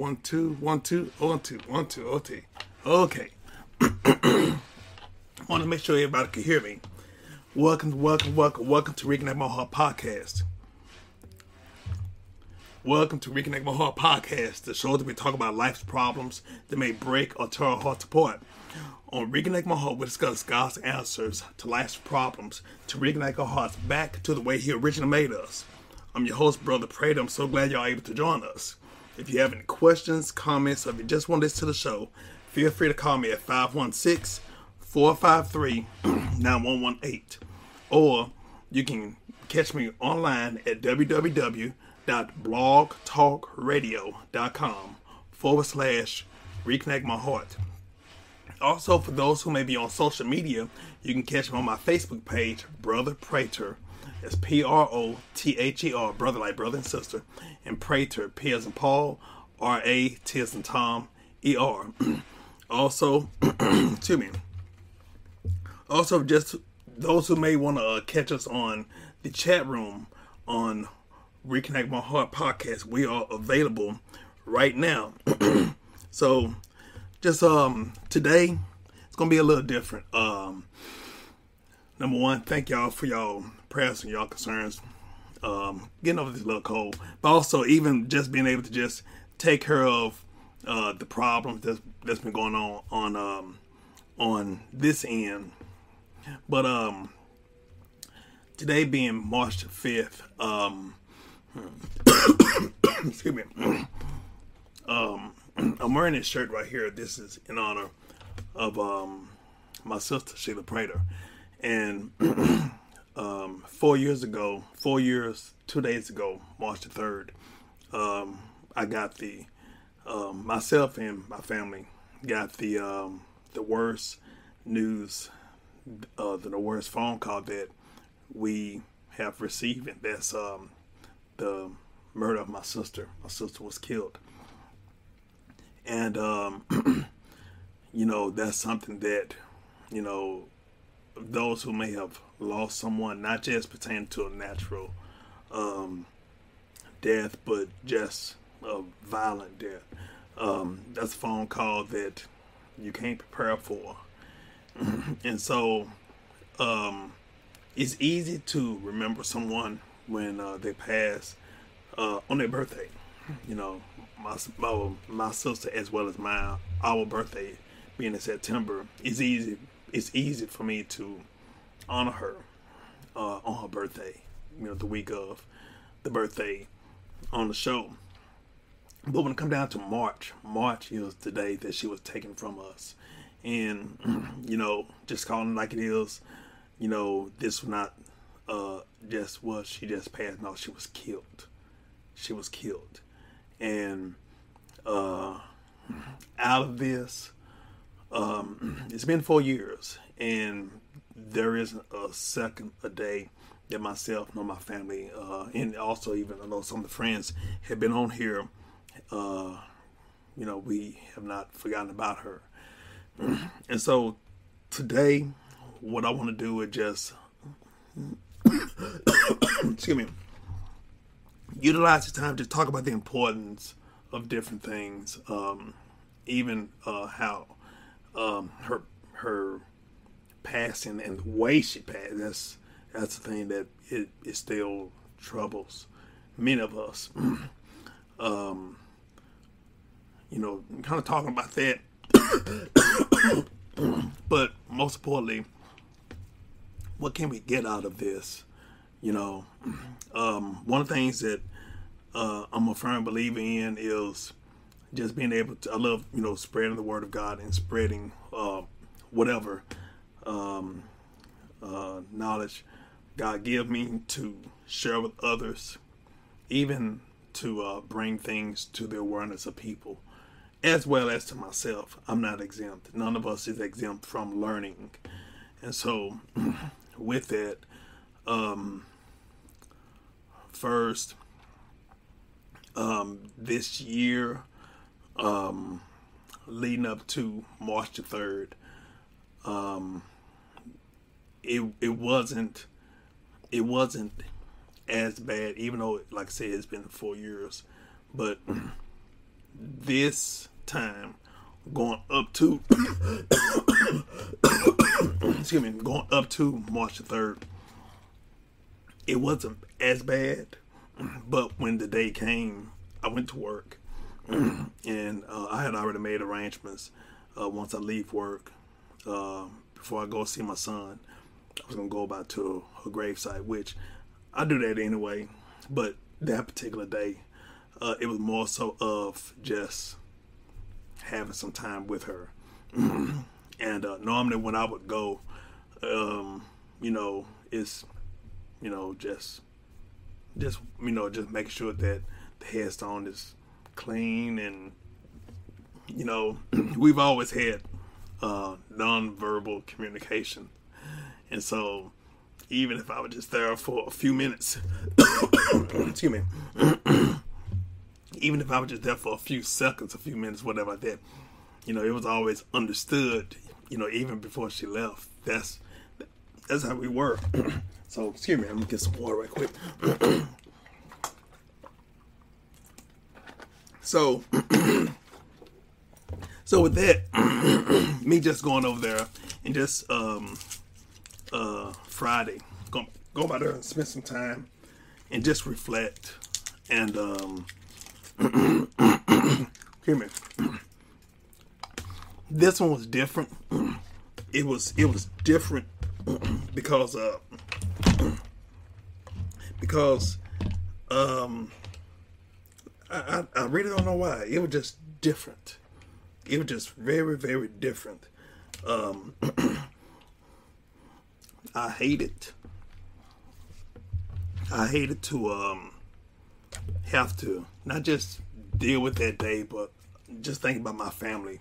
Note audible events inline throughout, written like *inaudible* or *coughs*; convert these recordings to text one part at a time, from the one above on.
One, two, one, two, oh, one, two, one, two, okay. Okay. I want to make sure everybody can hear me. Welcome, welcome, welcome, welcome to Reconnect My Heart Podcast. Welcome to Reconnect My Heart Podcast, the show that we talk about life's problems that may break or tear our hearts apart. On Reconnect My Heart, we discuss God's answers to life's problems to reconnect our hearts back to the way He originally made us. I'm your host, Brother Prater. I'm so glad y'all able to join us. If you have any questions, comments, or if you just want to listen to the show, feel free to call me at 516 453 *clears throat* 9118. Or you can catch me online at www.blogtalkradio.com forward slash reconnect my heart. Also, for those who may be on social media, you can catch me on my Facebook page, Brother Prater. It's P R O T H E R, brother like brother and sister, and Prater, P as in Paul, R A T as in Tom, E R. *clears throat* also, *clears throat* excuse me. Also, just those who may want to uh, catch us on the chat room on Reconnect My Heart podcast, we are available right now. *clears throat* so just um today it's gonna be a little different. Um, number one, thank y'all for y'all prayers and y'all concerns. Um, getting over this little cold, but also even just being able to just take care of uh, the problems that's that's been going on on um, on this end. But um, today being March fifth, um, *coughs* excuse me, *coughs* um, I'm wearing this shirt right here. This is in honor of um, my sister Sheila Prater, and *coughs* um, four years ago, four years, two days ago, March the third, um, I got the um, myself and my family got the um, the worst news, uh, the worst phone call that we have received, and that's um, the murder of my sister. My sister was killed, and um, *clears throat* you know that's something that you know those who may have lost someone, not just pertaining to a natural um, death, but just a violent death. Um, that's a phone call that you can't prepare for. *clears throat* and so um, it's easy to remember someone when uh, they pass uh, on their birthday. You know, my, my, my sister as well as my our birthday being in September, it's easy. It's easy for me to honor her uh, on her birthday. You know, the week of the birthday on the show. But when it come down to March, March is the day that she was taken from us. And, *clears throat* you know, just calling it like it is, you know, this was not uh, just was she just passed. No, she was killed. She was killed. And uh, out of this, um, *clears throat* it's been four years, and there isn't a second a day that myself nor my family, uh, and also even I know some of the friends have been on here uh, you know, we have not forgotten about her. *clears throat* and so today, what I want to do is just, *coughs* excuse me, utilize the time to talk about the importance of different things, um, even uh, how um, her her passing and the way she passed. That's that's the thing that it, it still troubles many of us. *clears throat* um, you know, kind of talking about that. *coughs* but most importantly, what can we get out of this? You know, um, one of the things that uh, I'm a firm believer in is just being able to. I love you know spreading the word of God and spreading uh, whatever um, uh, knowledge God give me to share with others, even to uh, bring things to the awareness of people as well as to myself. I'm not exempt. None of us is exempt from learning. And so, *clears throat* with that, um, first, um, this year, um, leading up to March the 3rd, um, it, it wasn't, it wasn't as bad, even though, like I said, it's been four years, but *clears throat* this time going up to *coughs* excuse me going up to march the 3rd it wasn't as bad but when the day came i went to work. *clears throat* And uh, i had already made arrangements uh, once i leave work uh, before i go see my son i was to go about to her gravesite which i do that anyway but that particular day uh, it was more so of just having some time with her. *clears throat* and uh, normally when I would go, um, you know, it's, you know, just, just you know, just making sure that the headstone is clean and, you know, *clears throat* we've always had uh, non-verbal communication, and so even if I was just there for a few minutes, *coughs* excuse me *coughs* even if I was just there for a few seconds, a few minutes, whatever like that, you know, it was always understood, you know, even before she left. That's that's how we were. *coughs* so excuse me, I'm gonna get some water right quick. so So with that, *clears throat* me just going over there and just um uh Friday, go go by there and spend some time and just reflect and um *clears throat* hear me. This one was different. It was it was different *clears throat* because uh because um I, I, I really don't know why. It was just different. It was just very, very different. Um, *clears throat* I it. I hated to um, have to not just deal with that day, but just think about my family,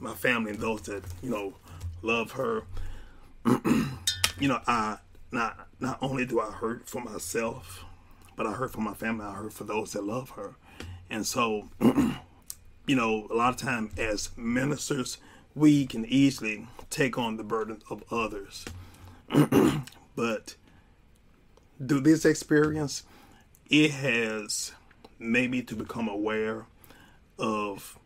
my family and those that you know love her. *clears throat* you know, I not not only do I hurt for myself, but I hurt for my family. I hurt for those that love her. And so, *clears throat* you know, a lot of time as ministers, we can easily take on the burden of others. *clears throat* but through this experience, it has made me to become aware of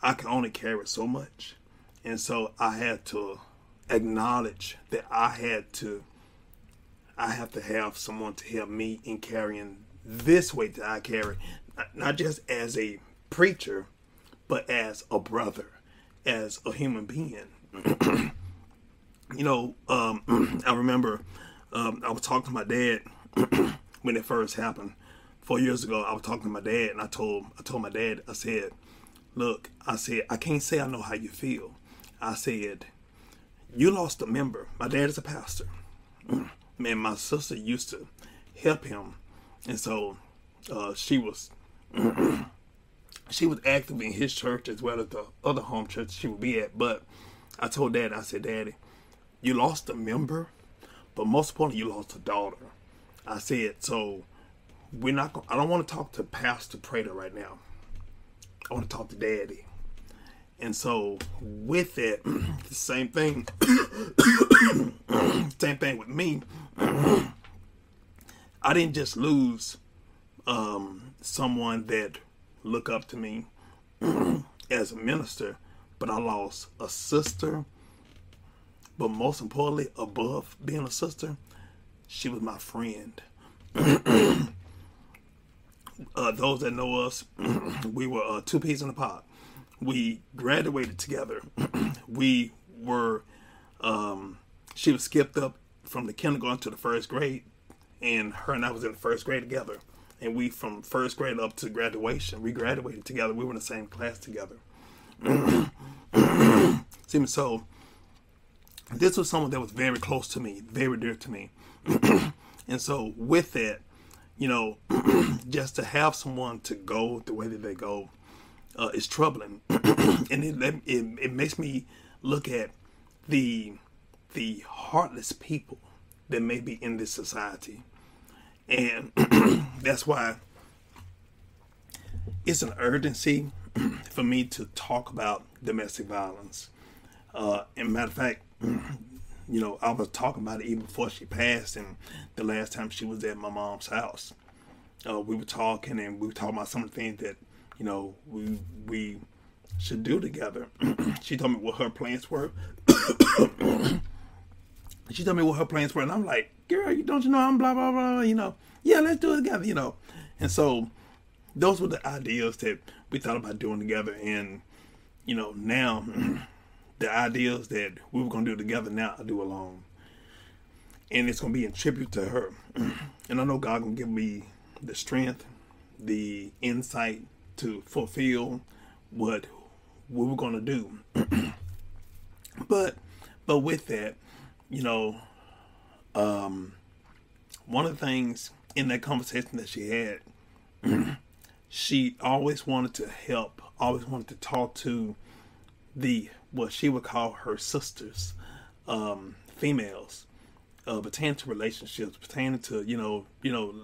I can only carry so much. And so I had to acknowledge that I had to I have to have someone to help me in carrying this weight that I carry, not just as a preacher, but as a brother, as a human being. *clears throat* you know, um, *clears throat* I remember um, I was talking to my dad *clears throat* when it first happened. Four years ago, I was talking to my dad, and I told I told my dad, I said, "Look, I said I can't say I know how you feel. I said you lost a member. My dad is a pastor. and my sister used to help him and so uh, she was she was active in his church as well as the other home church she would be at. But I told Dad, I said, Daddy, you lost a member, but most importantly, you lost a daughter. I said, so we're not. Gonna, I don't want to talk to Pastor Prater right now. I want to talk to Daddy. And so with it, the *clears throat* same thing. *coughs* same thing with me. *clears throat* I didn't just lose um, someone that looked up to me *clears throat* as a minister, but I lost a sister. But most importantly, above being a sister, she was my friend. *clears throat* uh, those that know us, *clears throat* we were uh, two peas in a pod. We graduated together. we were, um, she was skipped up from the kindergarten to the first grade and her and I was in the first grade together. And we, from first grade up to graduation, we graduated together. We were in the same class together. *clears throat* See, so this was someone that was very close to me, very dear to me. *clears throat* and so, with that, you know, *clears throat* just to have someone to go the way that they go uh, is troubling, and it, it it makes me look at the the heartless people that may be in this society. And *clears throat* that's why it's an urgency *clears throat* for me to talk about domestic violence. Uh, and matter of fact, *clears throat* you know, I was talking about it even before she passed, and the last time she was at my mom's house, uh, we were talking, and we were talking about some of the things that you know we we should do together. she told me what her plans were. *coughs* she told me what her plans were, and I'm like, girl, you don't you know I'm blah blah blah, you know. Yeah, let's do it together, you know. And so those were the ideas that we thought about doing together and you know, now *clears throat* the ideas that we were gonna do together now I do alone. And it's gonna be in tribute to her. *clears throat* and I know God gonna give me the strength, the insight to fulfill what we were gonna do. *clears throat* but but with that, you know, um, one of the things in that conversation that she had, *clears throat* she always wanted to help, always wanted to talk to the what she would call her sisters, um, females, uh, pertaining to relationships, pertaining to you know, you know,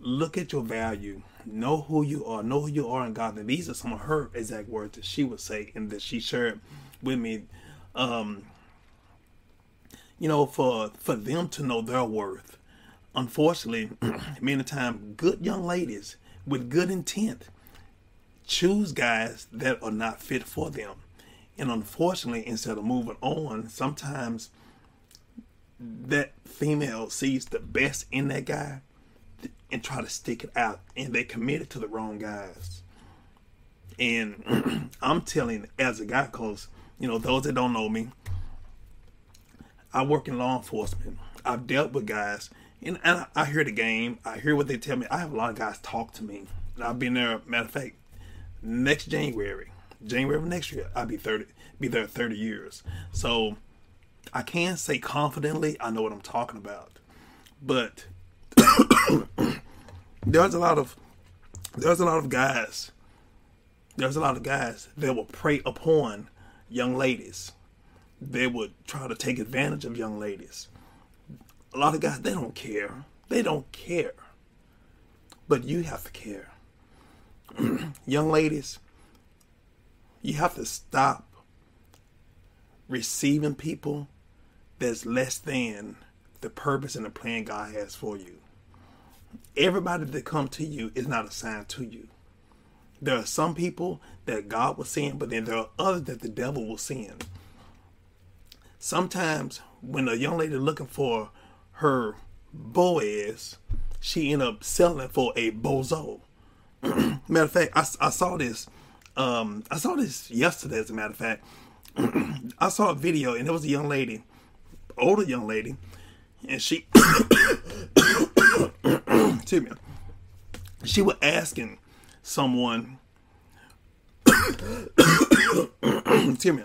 look at your value, know who you are, know who you are in God. And these are some of her exact words that she would say and that she shared with me. Um, you know, for for them to know their worth. Unfortunately, *clears throat* many times good young ladies with good intent choose guys that are not fit for them. And unfortunately, instead of moving on, sometimes that female sees the best in that guy and try to stick it out and they committed to the wrong guys and *clears throat* i'm telling as a guy cause you know those that don't know me i work in law enforcement i've dealt with guys and, and I, hear the game i hear what they tell me i have a lot of guys talk to me and i've been there matter of fact next january january of next year i'll be 30 be there 30 years so I can say confidently I know what I'm talking about. But *coughs* there's a lot of there's a lot of guys there's a lot of guys that will prey upon young ladies. They would try to take advantage of young ladies. A lot of guys they don't care. They don't care. But you have to care. *clears throat* young ladies, you have to stop receiving people that's less than the purpose and the plan God has for you. Everybody that come to you is not assigned to you. There are some people that God will send, but then there are others that the devil will send. Sometimes when a young lady looking for her Boaz, she end up selling for a bozo. *clears throat* matter of fact, I, I saw this. Um, I saw this yesterday. As a matter of fact, *clears throat* I saw a video and there was a young lady older young lady, and she, *coughs* excuse me, she was asking someone, *coughs* excuse me,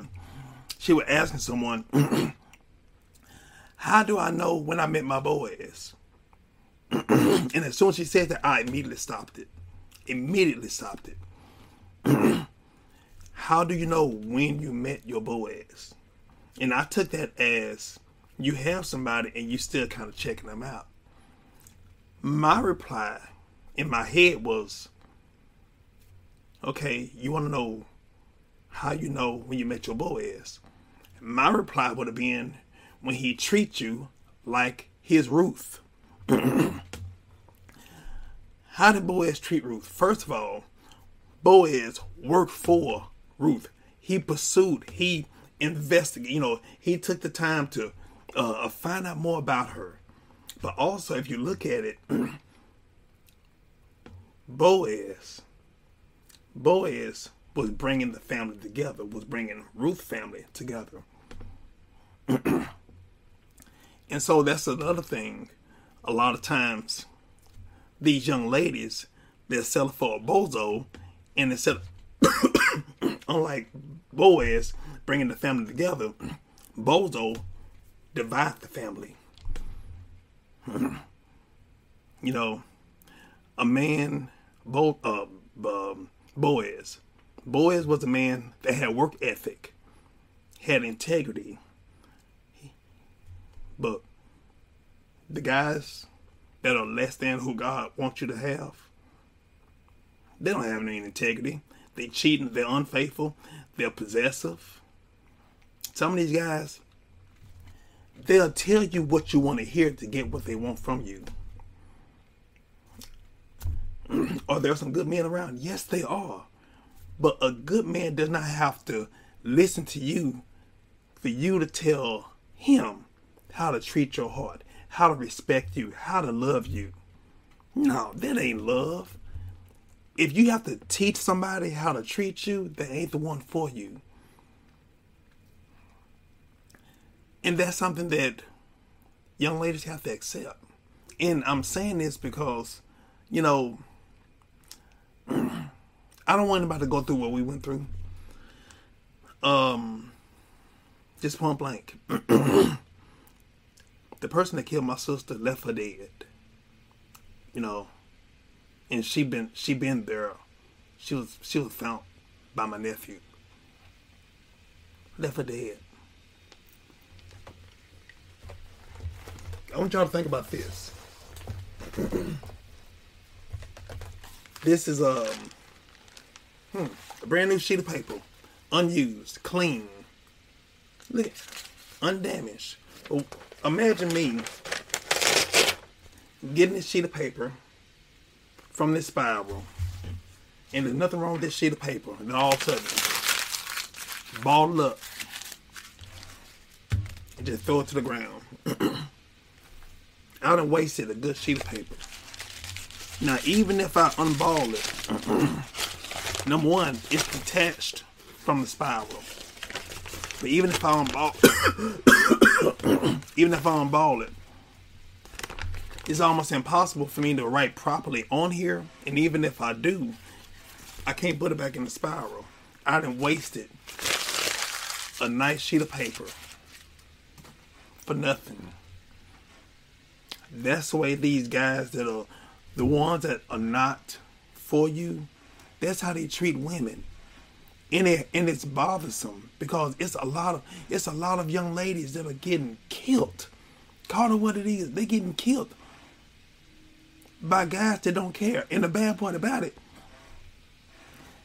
she was asking someone, *clears throat* how do I know when I met my Boaz? *clears throat* and as soon as she said that, I immediately stopped it. Immediately stopped it. *clears throat* how do you know when you met your Boaz? And I took that as you have somebody and you still kind of checking them out. My reply in my head was, okay, you want to know how you know when you met your Boaz. My reply would have been when he treats you like his Ruth. *clears throat* how did Boaz treat Ruth? First of all, Boaz worked for Ruth. He pursued, he investigated, you know, he took the time to uh, find out more about her. But also, if you look at it, *clears throat* Boaz, Boaz was bringing the family together, was bringing Ruth family together. *clears throat* and so that's another thing. A lot of times, these young ladies, they're selling for a bozo, and instead *coughs* unlike Boaz bringing the family together, *coughs* Bozo divides the family. *clears throat* you know, a man, Bo, uh, um, Boaz. Boaz was a man that had work ethic, had integrity. But the guys that are less than who God wants you to have, they don't have any integrity. They cheating, they're unfaithful, they're possessive. Some of these guys, they'll tell you what you want to hear to get what they want from you. *clears throat* are there some good men around? Yes, they are. But a good man does not have to listen to you for you to tell him how to treat your heart, how to respect you, how to love you. No, that ain't love. If you have to teach somebody how to treat you, they ain't the one for you. And that's something that young ladies have to accept. And I'm saying this because, you know, *clears throat* I don't want anybody to go through what we went through. Um, just point blank. *clears throat* the person that killed my sister left her dead. You know, and she been she been there. She was she was found by my nephew. Left her dead. I want y'all to think about this. *clears throat* this is um hmm, a brand new sheet of paper, unused, clean, look, undamaged. Well, imagine me getting this sheet of paper from this spiral, and there's nothing wrong with this sheet of paper. And all of a sudden, ball up and just throw it to the ground. *clears throat* I done wasted a good sheet of paper. Now, even if I unball it, *clears throat* number one, it's detached from the spiral. But even if I unball, *coughs* even if I unball it, it's almost impossible for me to write properly on here. And even if I do, I can't put it back in the spiral. I done wasted a nice sheet of paper for nothing. That's the way these guys that are the ones that are not for you, that's how they treat women. And it and it's bothersome because it's a lot of it's a lot of young ladies that are getting killed. Call it what it is, They're getting killed by guys that don't care. And the bad part about it,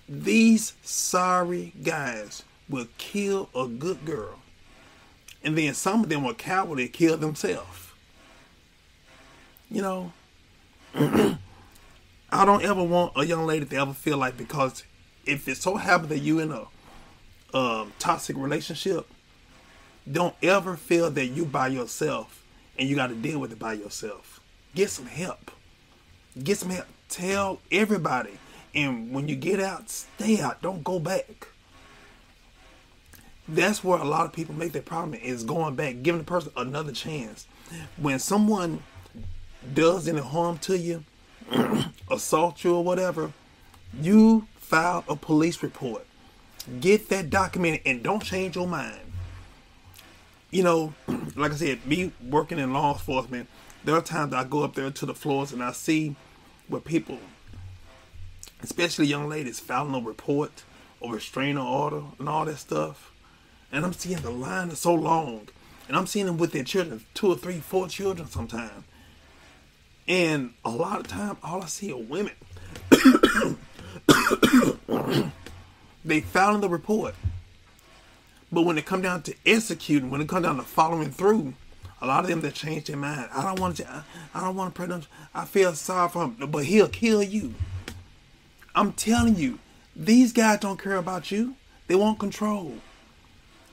these sorry guys will kill a good girl. And then some of them will cowardly kill themselves. You know, *clears throat* I don't ever want a young lady to ever feel like because if it so happens that you in a um, toxic relationship, don't ever feel that you by yourself and you got to deal with it by yourself. Get some help. Get some help. Tell everybody. And when you get out, stay out. Don't go back. That's where a lot of people make their problem is going back, giving the person another chance. When someone does any harm to you, *clears throat* assault you or whatever, you file a police report. Get that documented and don't change your mind. You know, *clears throat* like I said, me working in law enforcement, there are times I go up there to the floors and I see where people, especially young ladies, filing a report or restraining order and all that stuff. And I'm seeing the line is so long. And I'm seeing them with their children, two or three, four children sometimes. And a lot of time, all I see are women. *coughs* they filing the report. But when it come down to executing, when it come down to following through, a lot of them that change their mind. I don't want to. I, I don't want to pray. I feel sorry for him, but he'll kill you. I'm telling you, these guys don't care about you. They want control.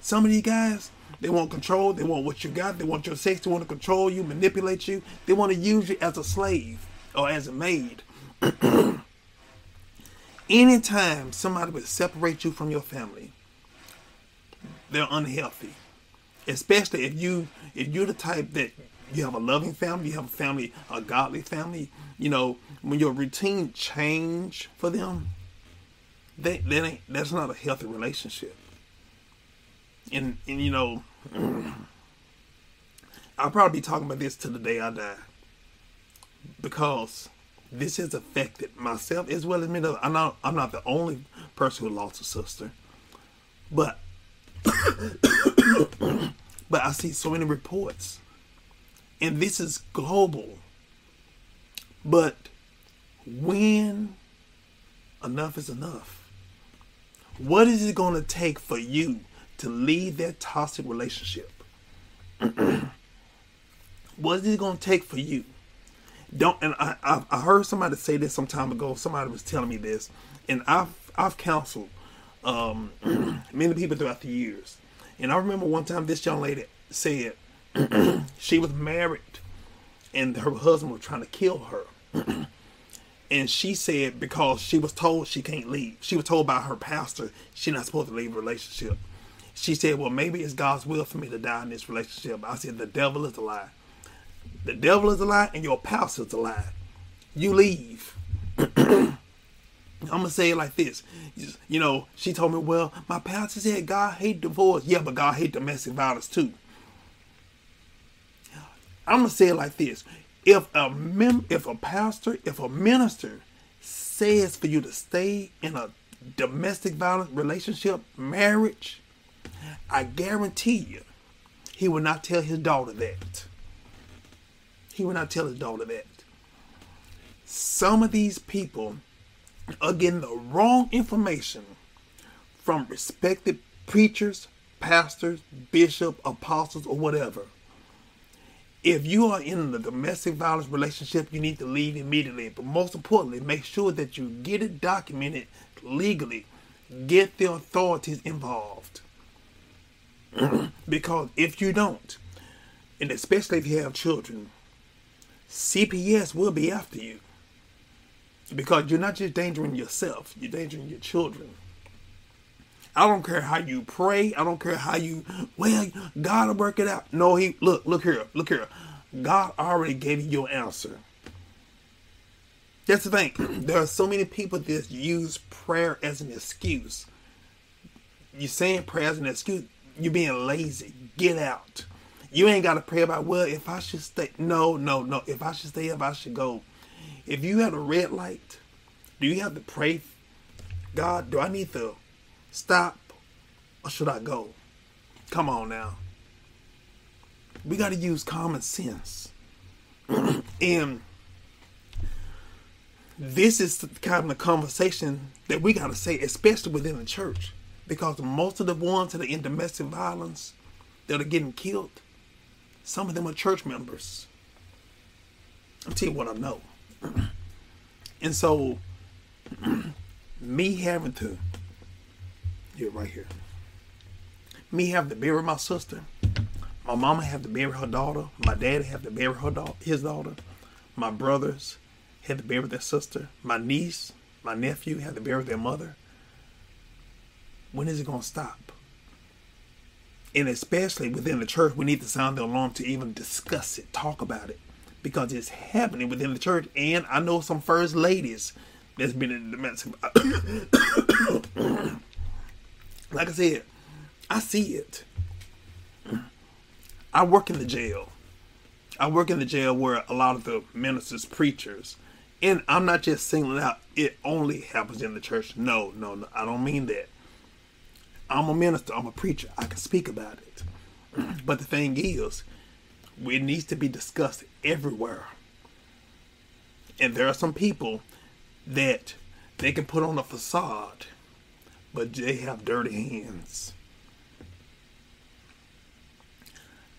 Some of these guys, they want control. They want what you got. They want your sex. They want to control you, manipulate you. They want to use you as a slave or as a maid. *clears throat* Anytime somebody would separate you from your family, they're unhealthy. Especially if you if you're the type that you have a loving family, you have a family, a godly family, you know, when your routine change for them, that that ain't that's not a healthy relationship. And and you know, *clears throat* I'll probably be talking about this to the day I die. Because this has affected myself as well as me. I'm not I'm not the only person who lost a sister. But *coughs* but I see so many reports. And this is global. But when enough is enough, what is it going to take for you to leave that toxic relationship? what is it going to take for you? Don't and I, I I heard somebody say this some time ago. Somebody was telling me this, and I've I've counseled um, *clears throat* many people throughout the years. And I remember one time this young lady said *clears throat* she was married and her husband was trying to kill her. *clears throat* and she said because she was told she can't leave. She was told by her pastor she's not supposed to leave a relationship. She said, Well, maybe it's God's will for me to die in this relationship. I said, The devil is a lie. The devil is a lie and your pastor is a lie. You leave. *coughs* I'm gonna say it like this. You know, she told me, "Well, my pastor said God hate divorce. Yeah, but God hate domestic violence too." I'm gonna say it like this: If a mem- if a pastor, if a minister says for you to stay in a domestic violence relationship, marriage, I guarantee you, he will not tell his daughter that. He will not tell his daughter that. Some of these people are getting the wrong information from respected preachers, pastors, bishop, apostles, or whatever. If you are in the domestic violence relationship, you need to leave immediately. But most importantly, make sure that you get it documented legally. Get the authorities involved. Because if you don't, and especially if you have children, CPS will be after you. Because you're not just endangering yourself, you're endangering your children. I don't care how you pray. I don't care how you, well, God will work it out. No, he, look, look here, look here. God already gave you your answer. That's the thing. *clears throat* There are so many people that use prayer as an excuse. You're saying prayer as an excuse. You're being lazy. Get out. You ain't got to pray about, well, if I should stay. No, no, no. If I should stay if I should go. If you have a red light, do you have to pray? God, do I need to stop or should I go? Come on now. We got to use common sense. *clears throat* and this is the kind of conversation that we got to say, especially within the church. Because most of the ones that are in domestic violence that are getting killed, some of them are church members. I'll tell you what I know. *clears throat* and so, *clears throat* me having to here, right here. Me have to bury my sister. My mama have to bury her daughter. My dad have to bury her da- his daughter. My brothers had to bury their sister. My niece, my nephew had to bury their mother. When is it gonna stop? And especially within the church, we need to sound the alarm to even discuss it, talk about it, because it's happening within the church. And I know some first ladies that's been in the domestic. *coughs* like I said, I see it. I work in the jail. I work in the jail where a lot of the ministers, preachers, and I'm not just singling out it only happens in the church. No, no, no. I don't mean that. I'm a minister, I'm a preacher. I can speak about it. But the thing is, it needs to be discussed everywhere. And there are some people that they can put on a facade but they have dirty hands.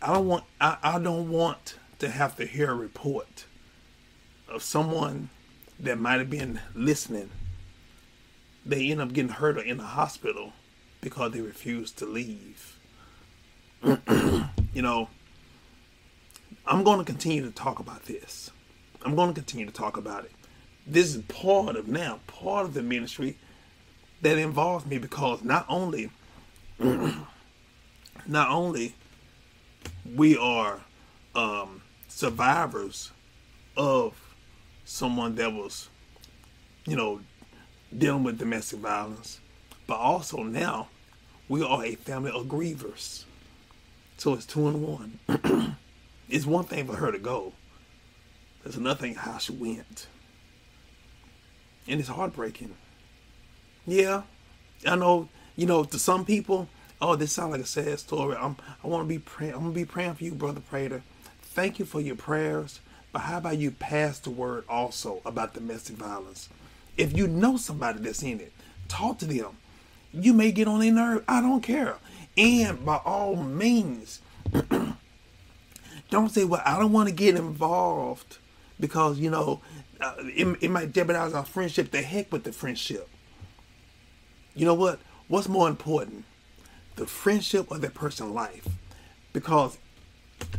I don't want I, I don't want to have to hear a report of someone that might have been listening. They end up getting hurt or in the hospital because they refused to leave. you know, I'm going to continue to talk about this. I'm going to continue to talk about it. This is part of now, part of the ministry that involves me because not only *clears throat* not only we are um, survivors of someone that was you know dealing with domestic violence but also now we are a family of grievers so it's two and one *clears throat* it's one thing for her to go there's another thing how she went and it's heartbreaking yeah, I know. You know, to some people, oh, this sounds like a sad story. I'm, I want to be praying. I'm gonna be praying for you, brother Prater. Thank you for your prayers. But how about you pass the word also about domestic violence? If you know somebody that's in it, talk to them. You may get on their nerve. I don't care. And by all means, *clears throat* don't say, well, I don't want to get involved because, you know, uh, it, it might jeopardize our friendship. The heck with the friendship. You know what? What's more important? The friendship or that person's life? Because *coughs*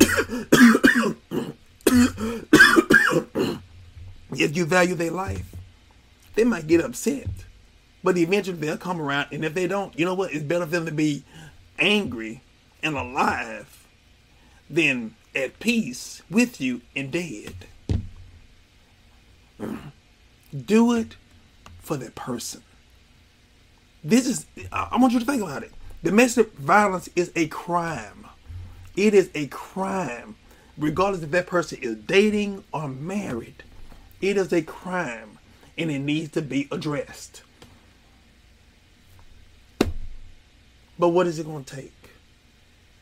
if you value their life, they might get upset. But eventually they'll come around, and if they don't, you know what? It's better for them to be angry and alive than at peace with you and dead. *clears throat* Do it for that person. This is, I want you to think about it. Domestic violence is a crime. It is a crime, regardless if that person is dating or married. It is a crime, and it needs to be addressed. But what is it going to take?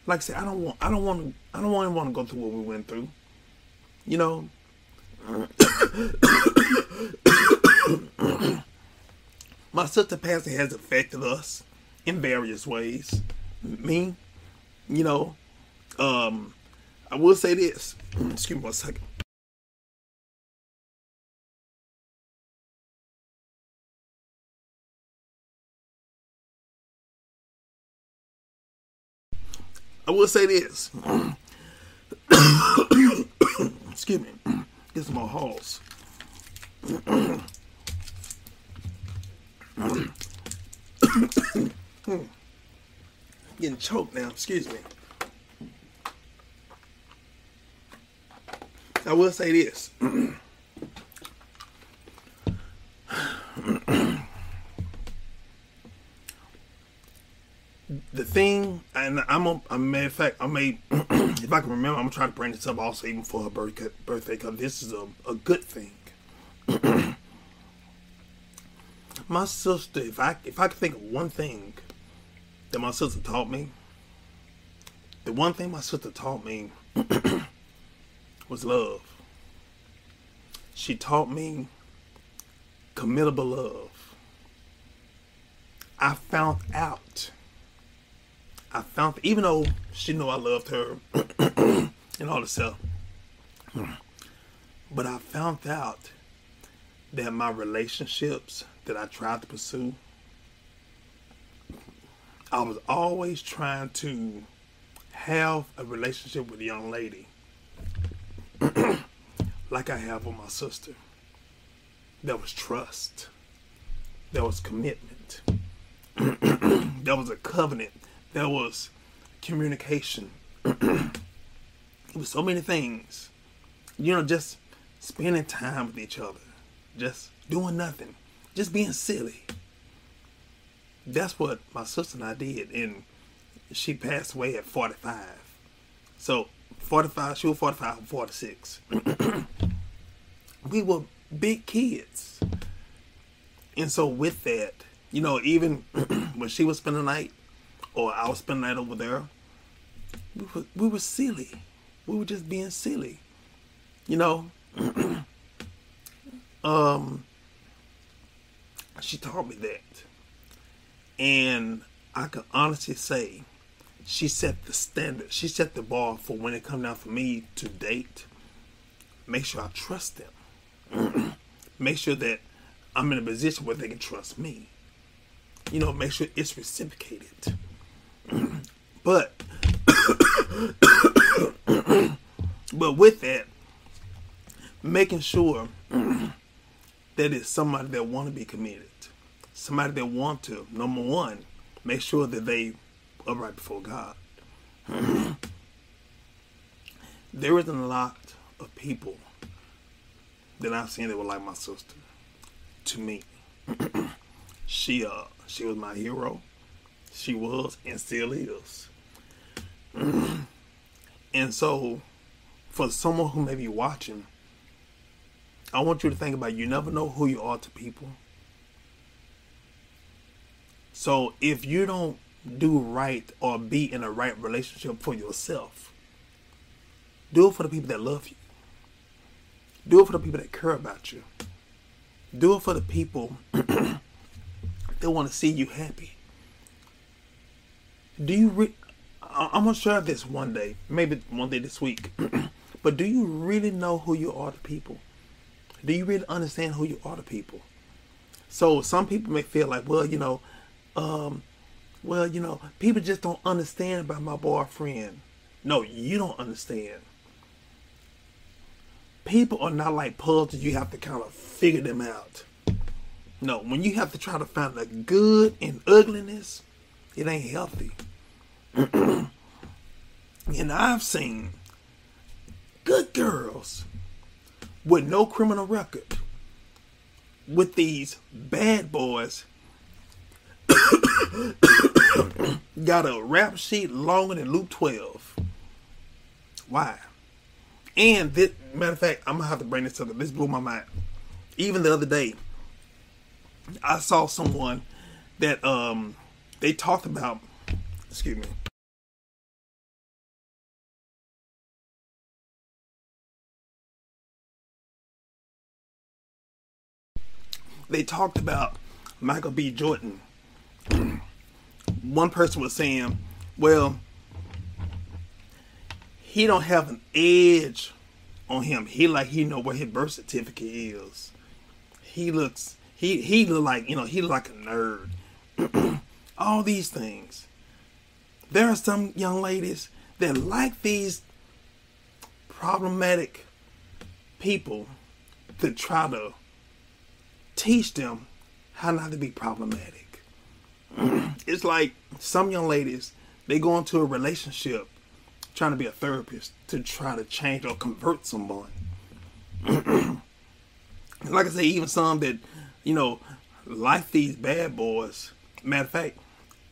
Like I said, I don't want, I don't want, to, I don't want want to go through what we went through. You know. *coughs* My sister passing has affected us in various ways. Me, you know, um, I will say this. *clears throat* Excuse me one second. I will say this. Excuse me. Get some more halls. Getting choked now. Excuse me. I will say this. The thing, and I'm a, a matter of fact, I may, *clears throat* if I can remember, I'm trying to bring this up also even for her birthday, birthday, because this is a, a good thing. *clears throat* my sister, if I if I could think of one thing that my sister taught me, the one thing my sister taught me *clears throat* was love. She taught me committable love. I found out. I found even though she knew I loved her *clears throat* and all this stuff, but I found out that my relationships that I tried to pursue, I was always trying to have a relationship with a young lady *clears throat* like I have with my sister. There was trust. There was commitment. *clears throat* there was a covenant. There was communication. *clears throat* it was so many things. You know, just spending time with each other. Just doing nothing. Just being silly. That's what my sister and I did. And she passed away at 45. So 45, she was 45, 46. *clears throat* we were big kids. And so with that, you know, even *clears throat* when she was spending the night or I'll spend night over there, we were, we were silly. We were just being silly. You know, *clears throat* um, she taught me that. And I can honestly say she set the standard. She set the bar for when it come down for me to date. Make sure I trust them. *clears throat* make sure that I'm in a position where they can trust me. You know, make sure it's reciprocated. But *coughs* but with that, making sure that it's somebody that want to be committed, somebody that want to. Number one, make sure that they are right before God. *coughs* there isn't a lot of people that I've seen that were like my sister. To me, *coughs* she uh she was my hero. She was and still is. *clears throat* and so, for someone who may be watching, I want you to think about you never know who you are to people. So if you don't do right or be in a right relationship for yourself. Do it for the people that love you. Do it for the people that care about you. Do it for the people *clears throat* that want to see you happy. Do you re- I'm gonna share this one day, maybe one day this week. *clears throat* but do you really know who you are to people? Do you really understand who you are to people? So some people may feel like, well, you know, um, well, you know, people just don't understand about my boyfriend. No, you don't understand. People are not like puzzles. You have to kind of figure them out. No, when you have to try to find the good in ugliness, it ain't healthy. *clears throat* and I've seen good girls with no criminal record with these bad boys *coughs* got a rap sheet longer than Luke 12. Why? And this matter of fact, I'm gonna have to bring this up. This blew my mind. Even the other day, I saw someone that um they talked about excuse me. They talked about Michael B. Jordan one person was saying, well, he don't have an edge on him. He like he know where his birth certificate is. He looks he he look like you know he like a nerd. *clears throat* All these things. There are some young ladies that like these problematic people to try to teach them how not to be problematic. *clears throat* it's like some young ladies, they go into a relationship trying to be a therapist to try to change or convert someone. *clears throat* like I say, even some that, you know, like these bad boys. Matter of fact,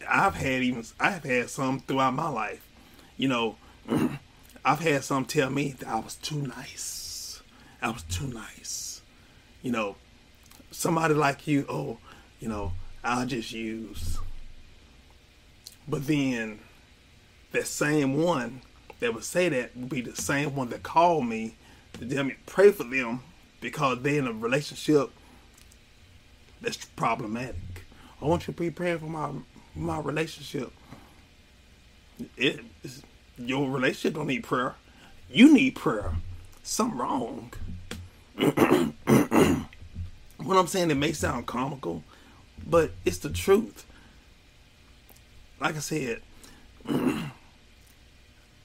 I've had even I've had some throughout my life. You know, *clears throat* I've had some tell me that I was too nice. I was too nice. You know, somebody like you, oh, you know, I'll just use. But then that same one that would say that would be the same one that called me to tell me pray for them because they're in a relationship that's problematic. I want you to be praying for my my relationship. It, your relationship don't need prayer. You need prayer. Something wrong. *clears throat* what I'm saying, it may sound comical, but it's the truth. Like I said, *clears throat*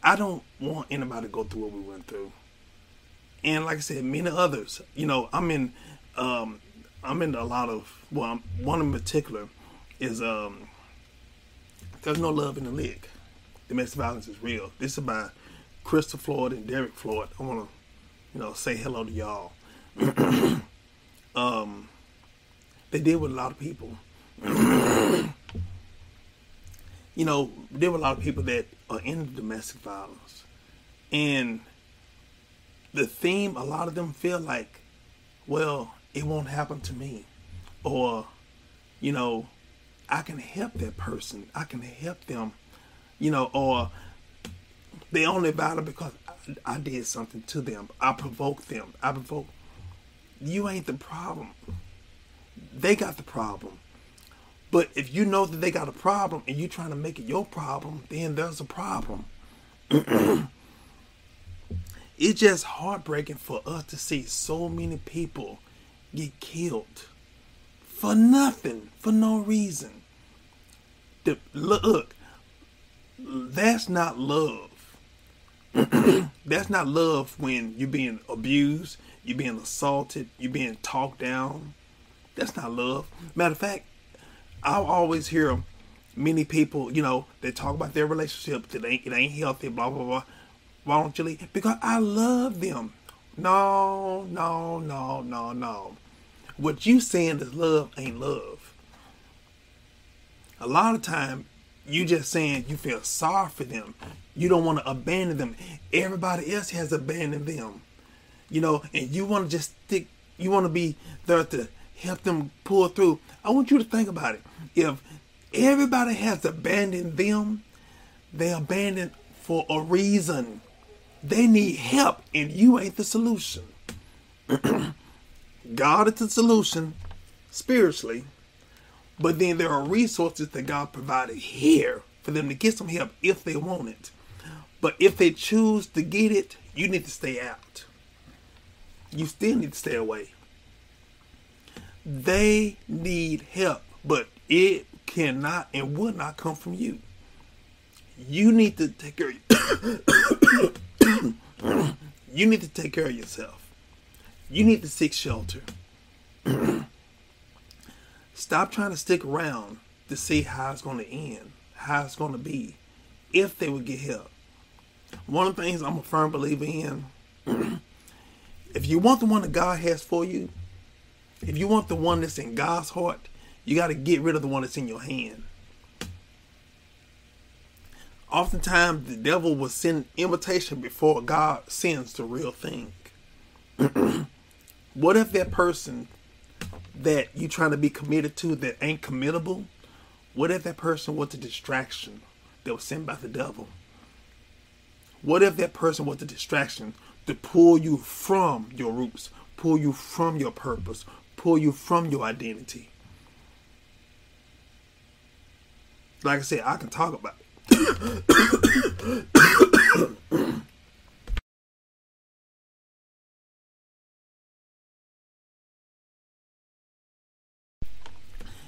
I don't want anybody to go through what we went through. And like I said, many others, you know, I'm in, um, I'm in a lot of, well, I'm, one in particular is, um, there's no love in the league. Domestic violence is real. This is by Crystal Floyd and Derek Floyd. I want to, you know, say hello to y'all. *clears throat* um, they deal with a lot of people. *coughs* you know, there were a lot of people that are in domestic violence. And the theme, a lot of them feel like, well, it won't happen to me. Or, you know, I can help that person. I can help them, you know, or they only battle because I, I did something to them. I provoked them. I provoked. You ain't the problem. They got the problem. But if you know that they got a problem and you're trying to make it your problem, then there's a problem. *clears throat* it's just heartbreaking for us to see so many people get killed for nothing, for no reason. The, look, that's not love. *clears throat* that's not love when you're being abused, you're being assaulted, you're being talked down. That's not love. Matter of fact, I'll always hear many people, you know, they talk about their relationship, it ain't, it ain't healthy, blah, blah, blah. Why don't you leave? Because I love them. No, no, no, no, no. What you saying is love ain't love. A lot of time, you just saying you feel sorry for them. You don't want to abandon them. Everybody else has abandoned them. You know, and you want to just stick, you want to be there to help them pull through. I want you to think about it. If everybody has abandoned them, they abandoned for a reason. They need help, and you ain't the solution. *clears throat* God is the solution spiritually, but then there are resources that God provided here for them to get some help if they want it. But if they choose to get it, you need to stay out. You still need to stay away. They need help, but it cannot and will not come from you. You need to take care of You *coughs* need to take care of yourself. You need to seek shelter. *coughs* Stop trying to stick around to see how it's going to end, how it's going to be, if they would get help. One of the things I'm a firm believer in, if you want the one that God has for you, if you want the one that's in God's heart, you got to get rid of the one that's in your hand. Oftentimes, the devil will send invitation before God sends the real thing. *clears throat* what if that person that you're trying to be committed to that ain't committable? What if that person was a distraction that was sent by the devil? What if that person was a distraction to pull you from your roots, pull you from your purpose, pull you from your identity. Like I said, I can talk about it.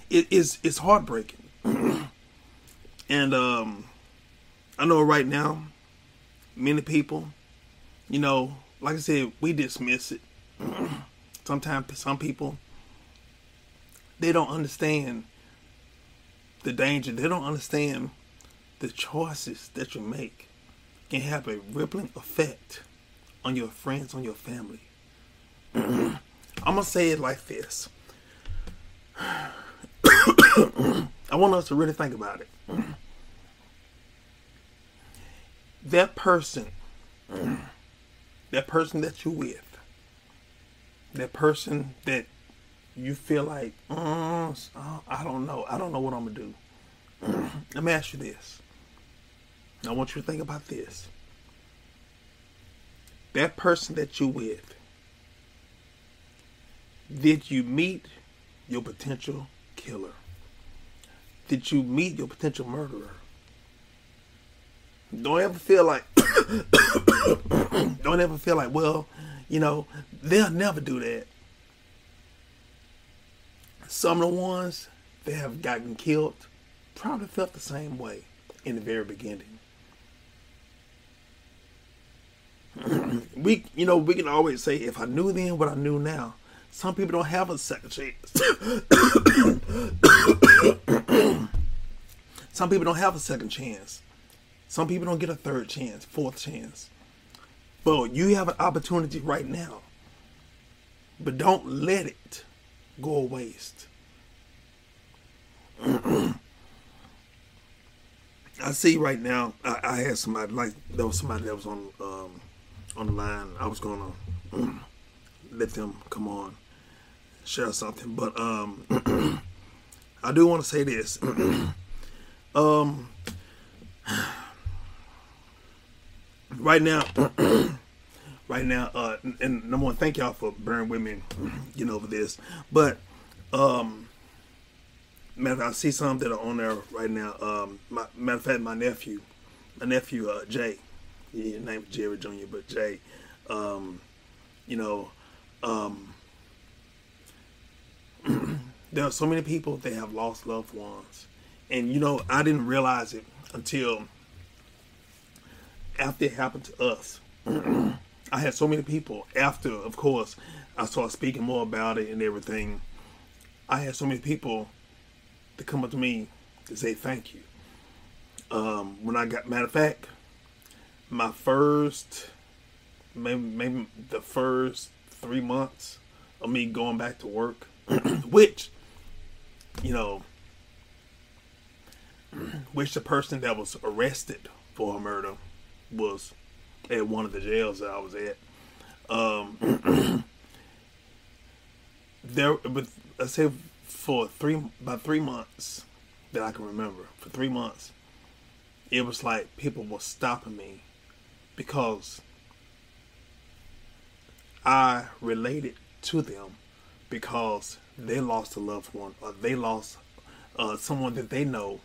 it is it's heartbreaking. *clears throat* and um I know right now many people you know, like I said, we dismiss it. *clears throat* Sometimes some people they don't understand the danger. They don't understand the choices that you make can have a rippling effect on your friends, on your family. *clears throat* I'm gonna say it like this. *clears throat* I want us to really think about it. That person, that person that you're with, that person that you feel like, mm, I don't know, I don't know what I'm gonna do. *clears throat* Let me ask you this. I want you to think about this. That person that you're with, did you meet your potential killer? Did you meet your potential murderer? Don't ever feel like *coughs* don't ever feel like, well, you know, they'll never do that. Some of the ones that have gotten killed probably felt the same way in the very beginning. *coughs* we, you know, we can always say, if I knew then what I knew now. Some people don't have a second chance. *coughs* Some people don't have a second chance. Some people don't get a third chance, fourth chance. But you have an opportunity right now. But don't let it go waste. *clears throat* I see right now. I, I, had somebody like there was somebody that was on um, on the line. I was gonna *clears throat* let them come on, share something. But um, *clears throat* I do want to say this. um, right now, *clears throat* right now, uh, and number one, thank y'all for bearing with me, you know, for this. But um, matter I see some that are on there right now. Um, my, matter of fact, my nephew, my nephew uh, Jay, his name is Jerry Jr., but Jay, um, you know, um, *clears throat* there are so many people that have lost loved ones, and you know, I didn't realize it until after it happened to us. *clears throat* I had so many people after, of course, I started speaking more about it and everything. I had so many people to come up to me to say thank you. Um, when I got, matter of fact, my first, maybe, maybe the first three months of me going back to work, *clears throat* which, you know, *clears throat* which the person that was arrested for a murder was at one of the jails that I was at. Um, *clears throat* there, but let's say for three about three months that I can remember, for three months, it was like people were stopping me because I related to them because they lost a loved one or they lost uh, someone that they know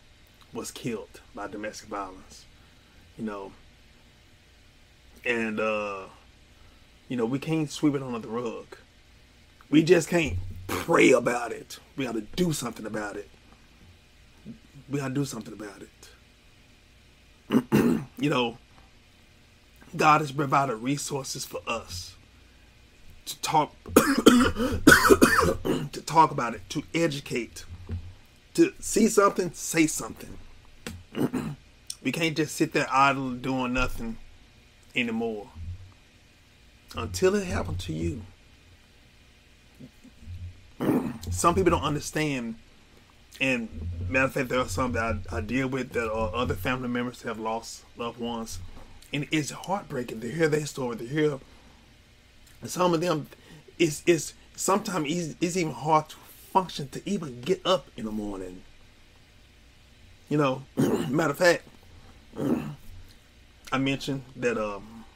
was killed by domestic violence. You know, and uh, you know we can't sweep it under the rug. We just can't pray about it. We got to do something about it. We got to do something about it. *clears throat* you know, God has provided resources for us to talk *coughs* to talk about it, to educate, to see something, say something. *clears throat* we can't just sit there idle doing nothing anymore. Until it happened to you. *clears throat* Some people don't understand, and matter of fact, there are some that I, I deal with that are other family members that have lost loved ones, and it's heartbreaking to hear their story. To hear some of them, it's it's sometimes it's, it's even hard to function to even get up in the morning. You know, *clears throat* matter of fact, *clears throat* I mentioned that um,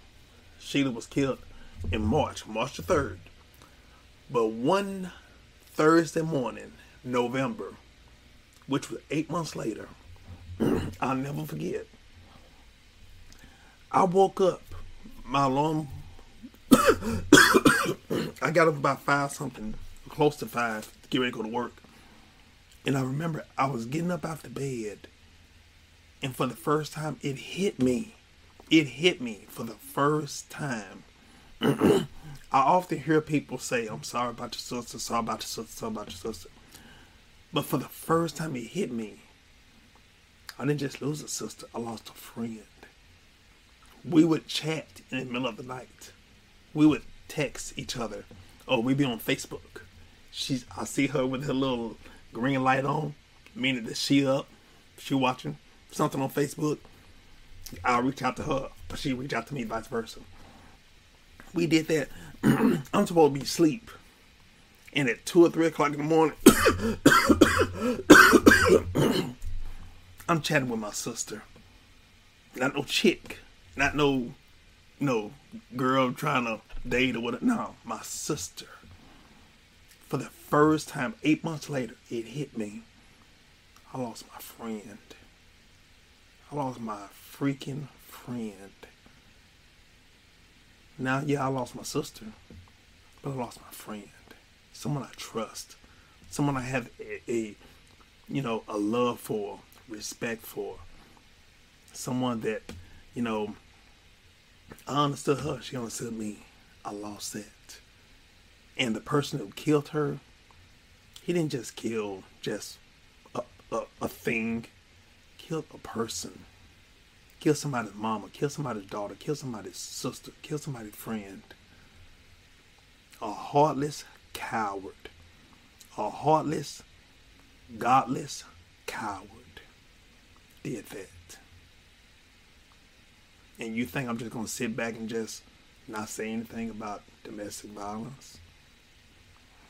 Sheila was killed in March, March the 3rd. But one Thursday morning, November, which was eight months later, *clears throat* I'll never forget. I woke up, my alarm, *coughs* I got up about five something, close to five, to get ready to go to work. And I remember I was getting up out the bed, and for the first time, it hit me. It hit me for the first time. *clears throat* I often hear people say, I'm sorry about your sister, sorry about your sister, sorry about your sister. But for the first time, it hit me. I didn't just lose a sister, I lost a friend. We would chat in the middle of the night. We would text each other. Oh, or we'd be on Facebook. She's I see her with her little green light on, meaning that she up, she watching something on Facebook. I'll reach out to her, but she reach out to me, vice versa. We did that. *clears throat* I'm supposed to be asleep. And at two or three o'clock in the morning, *coughs* I'm chatting with my sister. Not no chick. Not no no girl trying to date or whatever. No, my sister. For the first time, eight months later, it hit me. I lost my friend. I lost my freaking friend. Now, yeah, I lost my sister, but I lost my friend. Someone I trust. Someone I have a, a you know, a love for, respect for. Someone that, you know, I understood her, she understood me. I lost that. And the person who killed her, he didn't just kill just a, a, a thing, killed a person. Kill somebody's mama, kill somebody's daughter, kill somebody's sister, kill somebody's friend. A heartless coward. A heartless, godless coward did that. And you think I'm just gonna sit back and just not say anything about domestic violence?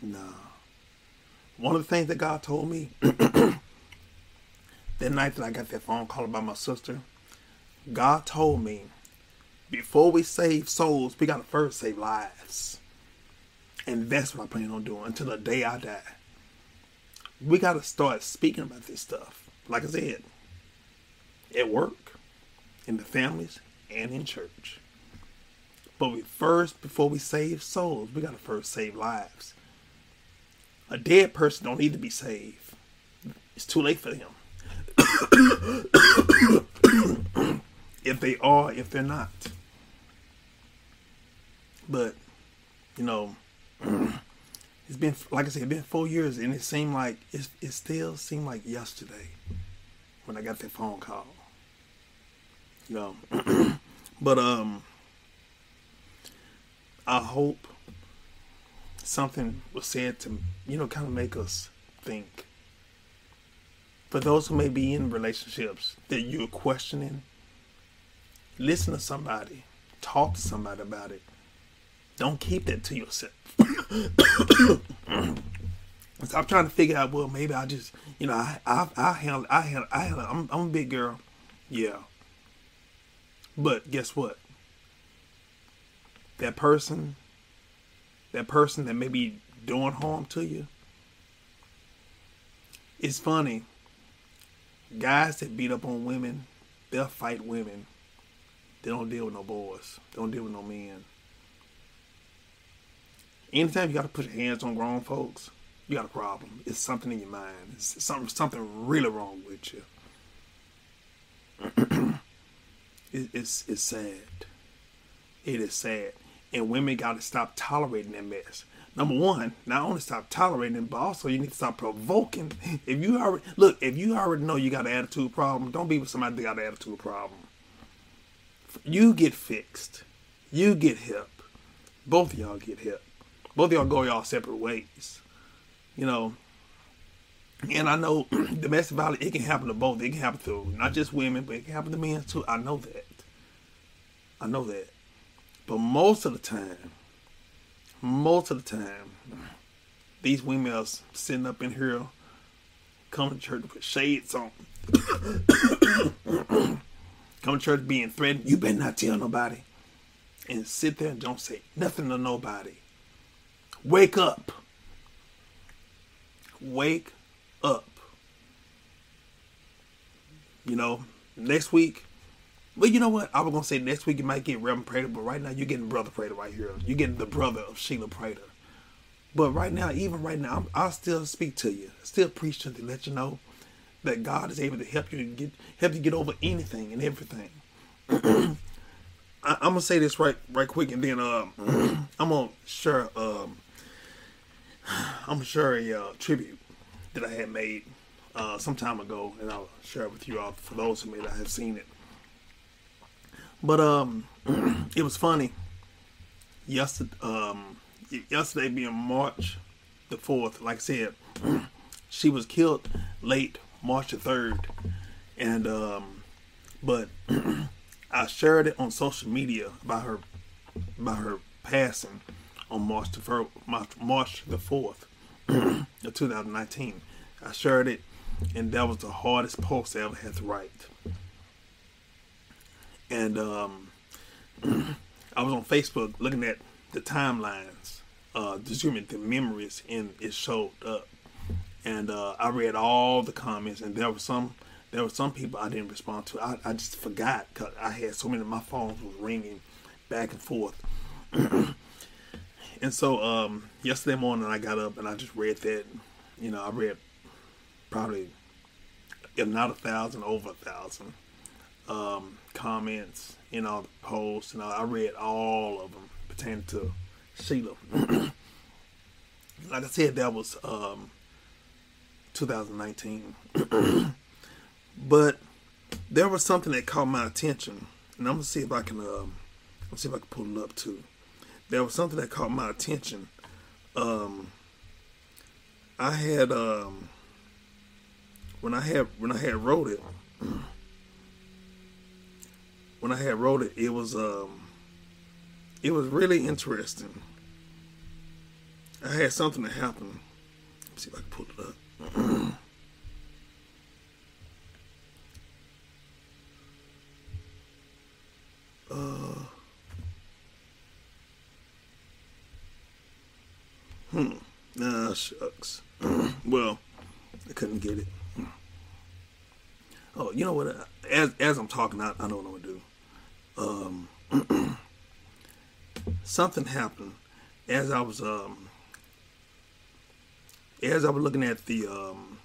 No. One of the things that God told me *clears throat* that night that I got that phone call about my sister, God told me before we save souls, we gotta first save lives. And that's what I plan on doing until the day I die. We gotta start speaking about this stuff. Like I said, at work, in the families, and in church. But we first, before we save souls, we gotta first save lives. A dead person don't need to be saved. It's too late for them. If they are, if they're not. But, you know, *clears throat* it's been like I said, it's been four years, and it seemed like it, it still seemed like yesterday when I got that phone call. You know, *clears throat* but um, I hope something was said to you know kind of make us think. For those who may be in relationships that you're questioning, listen to somebody, talk to somebody about it. Don't keep that to yourself. *coughs* Stop trying to figure out. Well, maybe I just, you know, I, I, I handle, I handle, I handle. I'm, I'm a big girl, yeah. But guess what? That person, that person that may be doing harm to you. It's funny. Guys that beat up on women, they'll fight women. They don't deal with no boys. They don't deal with no men. Anytime you got to put your hands on grown folks, you got a problem. It's something in your mind. It's something something really wrong with you. *clears throat* it, it's it's sad. It is sad, and women got to stop tolerating that mess. Number one, not only stop tolerating it, but also you need to stop provoking. If you already look, if you already know you got an attitude problem, don't be with somebody that got an attitude problem. You get fixed. You get help. Both of y'all get help. Both of y'all go y'all separate ways. You know. And I know *clears throat* domestic violence, it can happen to both. It can happen to not just women, but it can happen to men too. I know that. I know that. But most of the time, most of the time, these women are sitting up in here, coming to church with shades on. *coughs* *coughs* coming to church being threatened. You better not tell nobody. And sit there and don't say nothing to nobody. Wake up. Wake up. You know, next week, but you know what? I was gonna say next week you might get Reverend Prater, but right now you're getting Brother Prater right here. You're getting the brother of Sheila Prater. But right now, even right now, I'm, I'll still speak to you, still preach to you, let you know that God is able to help you get help you get over anything and everything. *clears throat* I, I'm gonna say this right right quick, and then um, *clears throat* I'm gonna share um, *sighs* I'm gonna share a uh, tribute that I had made uh, some time ago, and I'll share it with you all for those who may not have seen it. But um, *clears throat* it was funny. Yesterday, um, yesterday being March the fourth, like I said, she was killed late March the third, and um, but *clears throat* I shared it on social media about her about her passing on March the first, March, March the fourth *clears throat* of 2019. I shared it, and that was the hardest post I ever had to write. And um, *clears throat* I was on Facebook looking at the timelines, uh, distributing the memories, and it showed up. And uh, I read all the comments, and there were some there were some people I didn't respond to. I, I just forgot because I had so many. My phones was ringing back and forth. *clears throat* and so um, yesterday morning I got up and I just read that. You know, I read probably if not a thousand, over a thousand um, comments. in all the posts. and I read all of them pertaining to Sheila. *clears throat* like I said, that was um, 2019. *clears throat* but there was something that caught my attention, and I'm gonna see if I can. Um, let's see if I can pull it up too. There was something that caught my attention. Um, I had um, when I had when I had wrote it. *clears throat* When I had wrote it, it was um, it was really interesting. I had something that happened. Let's see if I can pull it up. Uh, hmm. Nah, shucks. well, I couldn't get it. Oh, you know what? As as I'm talking, I, I know what I'm gonna do. Um, *clears throat* something happened as I was um as I was looking at the um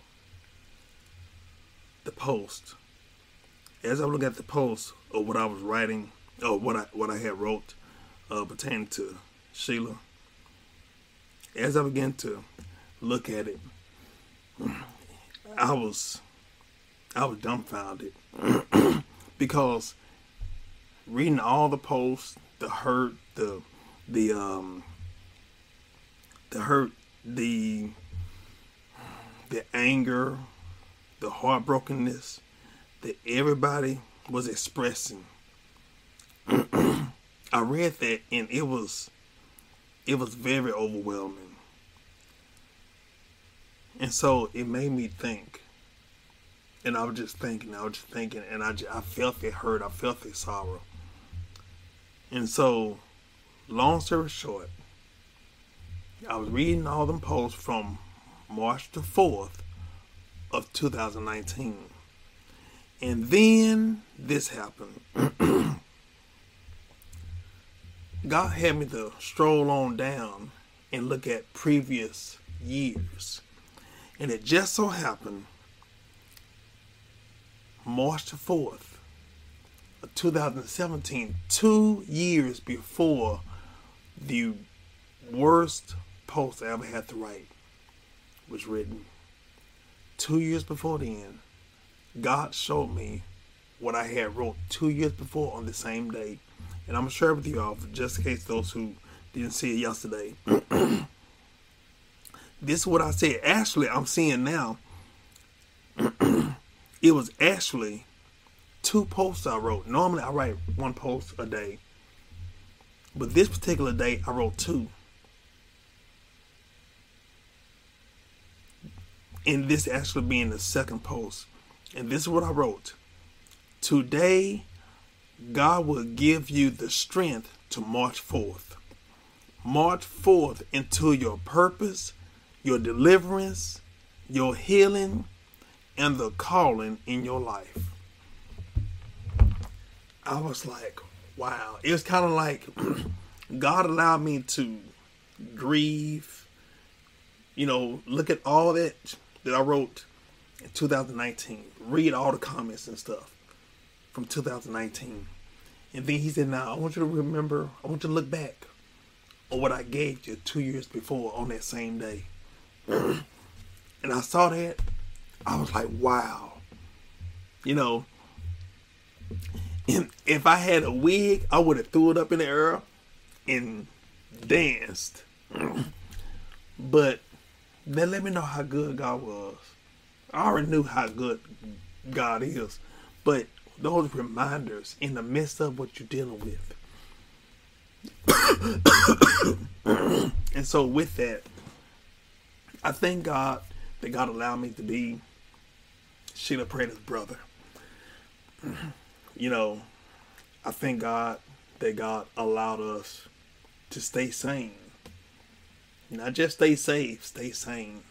the post. As I was looking at the post of what I was writing, or what I what I had wrote uh, pertaining to Sheila. As I began to look at it, I was I was dumbfounded *clears throat* because reading all the posts, the hurt, the the um the hurt, the the anger, the heartbrokenness that everybody was expressing. *clears throat* I read that and it was it was very overwhelming. And so it made me think. And I was just thinking, I was just thinking, and I, just, I felt the hurt, I felt the sorrow. And so, long story short, I was reading all them posts from March the 4th of 2019. And then this happened. *clears throat* God had me to stroll on down and look at previous years. And it just so happened March the 4th of 2017, two years before the worst post I ever had to write was written. Two years before then, God showed me what I had wrote two years before on the same day. And I'm going to share with you all, just in case those who didn't see it yesterday. *clears throat* this is what I said. Actually, I'm seeing now. *clears throat* it was actually two posts I wrote. Normally, I write one post a day. But this particular day, I wrote two. And this actually being the second post. And this is what I wrote. Today, God will give you the strength to march forth. March forth into your purpose, your deliverance, your healing, and the calling in your life. I was like, wow. It was kind of like *clears throat* God allowed me to grieve you know, look at all that that I wrote in 2019. Read all the comments and stuff from 2019. And then he said, Now I want you to remember, I want you to look back on what I gave you two years before on that same day. *clears throat* and I saw that, I was like, wow. You know, if I had a wig, I would have threw it up in the air and danced. *clears throat* but that let me know how good God was. I already knew how good God is. But those reminders in the midst of what you're dealing with. *coughs* and so with that, I thank God that God allowed me to be Sheila Prater's brother. You know, I thank God that God allowed us to stay sane. Not just stay safe, stay sane.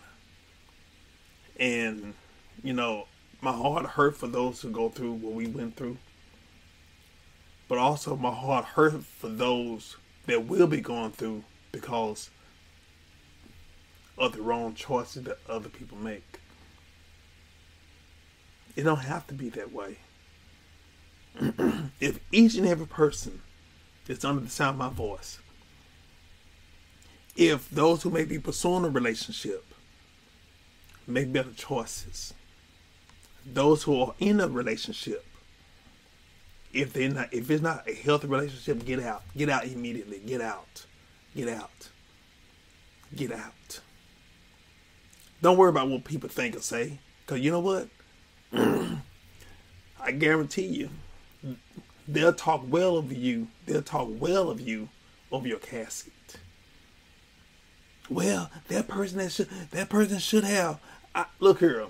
And, you know, my heart hurt for those who go through what we went through. But also my heart hurt for those that will be going through because of the wrong choices that other people make. It don't have to be that way. *clears throat* if each and every person that's under the sound of my voice, if those who may be pursuing a relationship make better choices, those who are in a relationship, if they're not, if it's not a healthy relationship, get out, get out immediately, get out, get out, get out. Don't worry about what people think or say, because you know what? *clears throat* I guarantee you, they'll talk well of you. They'll talk well of you over your casket. Well, that person that should that person should have. I, look here,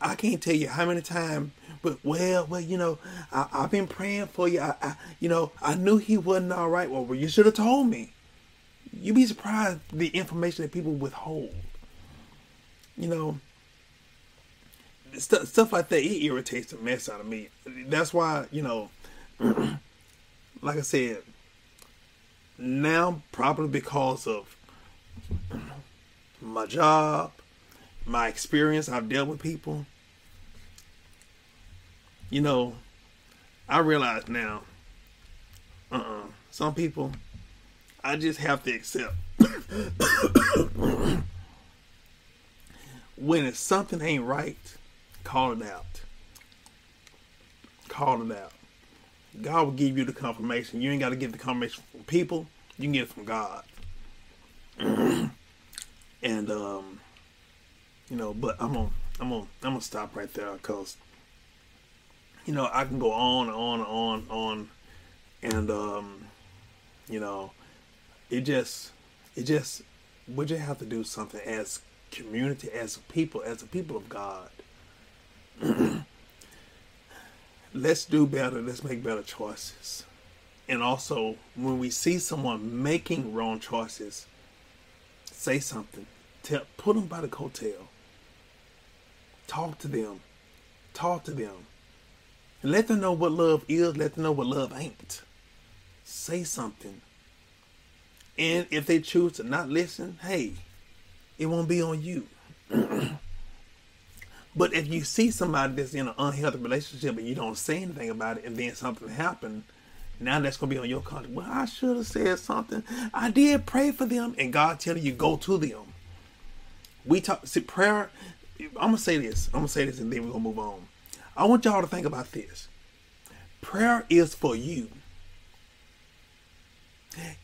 I can't tell you how many times. But well, well, you know, I, have been praying for you. I, I, you know, I knew he wasn't all right. Well, you should have told me. You'd be surprised the information that people withhold. You know, stuff stuff like that. It irritates the mess out of me. That's why you know, *clears throat* like I said, now probably because of my job, my experience, I've dealt with people. You know, I realize now, uh uh some people, I just have to accept. *coughs* when it's something ain't right, call it out. Call it out. God will give you the confirmation. You ain't got to get the confirmation from people. You can get it from God. *coughs* and um, you know, but I'm gonna I'm gonna I'm gonna stop right there because you know I can go on and on and on and on, and um, you know, it just it just we just have to do something as community, as people, as a people of God. *clears throat* let's do better. Let's make better choices. And also, when we see someone making wrong choices, say something. Tell, put them by the coattail. Talk to them. Talk to them. And let them know what love is. Let them know what love ain't. Say something. And if they choose to not listen, hey, it won't be on you. *clears throat* but if you see somebody that's in an unhealthy relationship and you don't say anything about it and then something happened, now that's gonna be on your conscience. Well, I should have said something. I did pray for them, and God telling you go to them. We talk see prayer I'm gonna say this. I'm gonna say this, and then we're gonna move on. I want y'all to think about this. Prayer is for you.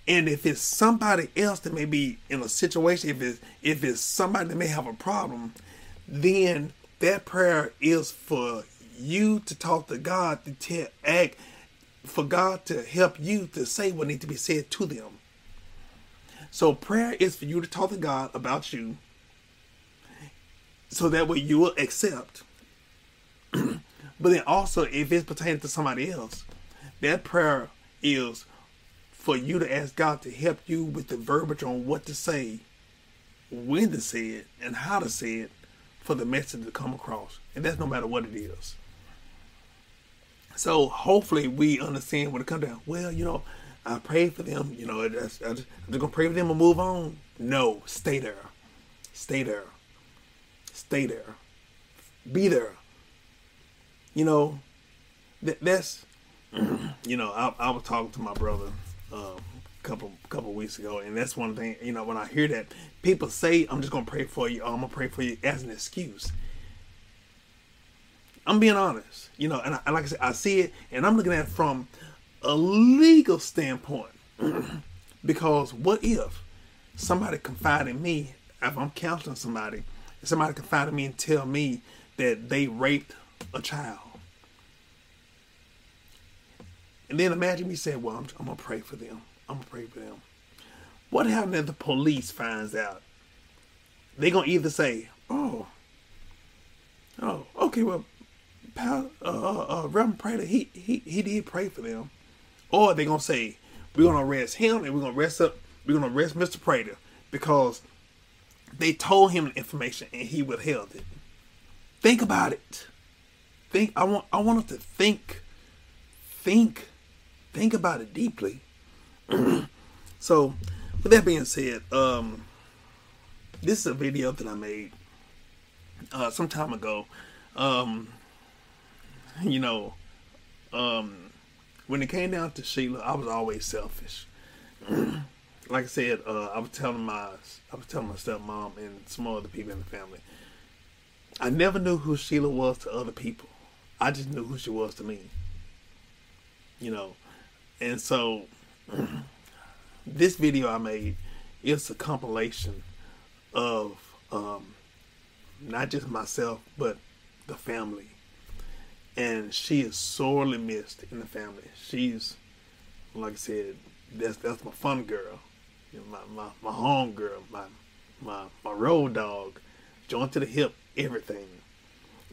And if it's somebody else that may be in a situation, if it's if it's somebody that may have a problem, then that prayer is for you to talk to God to tell act for God to help you to say what needs to be said to them. So prayer is for you to talk to God about you so that way you will accept. *clears throat* but then also, if it's pertaining to somebody else, that prayer is for you to ask God to help you with the verbiage on what to say, when to say it, and how to say it for the message to come across. And that's no matter what it is. So hopefully we understand when it comes down. Well, you know, I pray for them. You know, I just, I just, I'm just gonna pray for them and move on. No, stay there stay there. Stay there. Be there. You know, that, that's *clears throat* you know, I, I was talking to my brother um, a couple couple weeks ago, and that's one thing. You know, when I hear that people say, "I'm just gonna pray for you," "I'm gonna pray for you" as an excuse. I'm being honest, you know, and, I, like I said, I see it, and I'm looking at it from a legal standpoint. *clears throat* because what if somebody confide in me if I'm counseling somebody, somebody confide in me and tell me that they raped a child? And then imagine me saying, "Well, I'm, I'm gonna pray for them. I'm gonna pray for them." What happens if the police finds out? They gonna either say, "Oh, oh, okay, well, pal, uh, uh, uh, Reverend Prater, he he he did pray for them," or they gonna say, "We're gonna arrest him and we're gonna arrest up, we're gonna arrest Mr. Prater because they told him the information and he withheld it." Think about it. Think. I want. I want us to think. Think think about it deeply. *clears throat* so, with that being said, um, this is a video that I made uh, some time ago. Um, you know, um, when it came down to Sheila, I was always selfish. *clears throat* like I said, uh, I was telling my I was telling my stepmom and some other people in the family. I never knew who Sheila was to other people. I just knew who she was to me. You know, and so *clears throat* this video I made is a compilation of um, not just myself but the family. And she is sorely missed in the family. She's like I said, that's that's my fun girl, you know, my, my my home girl, my my my road dog, joint to the hip, everything.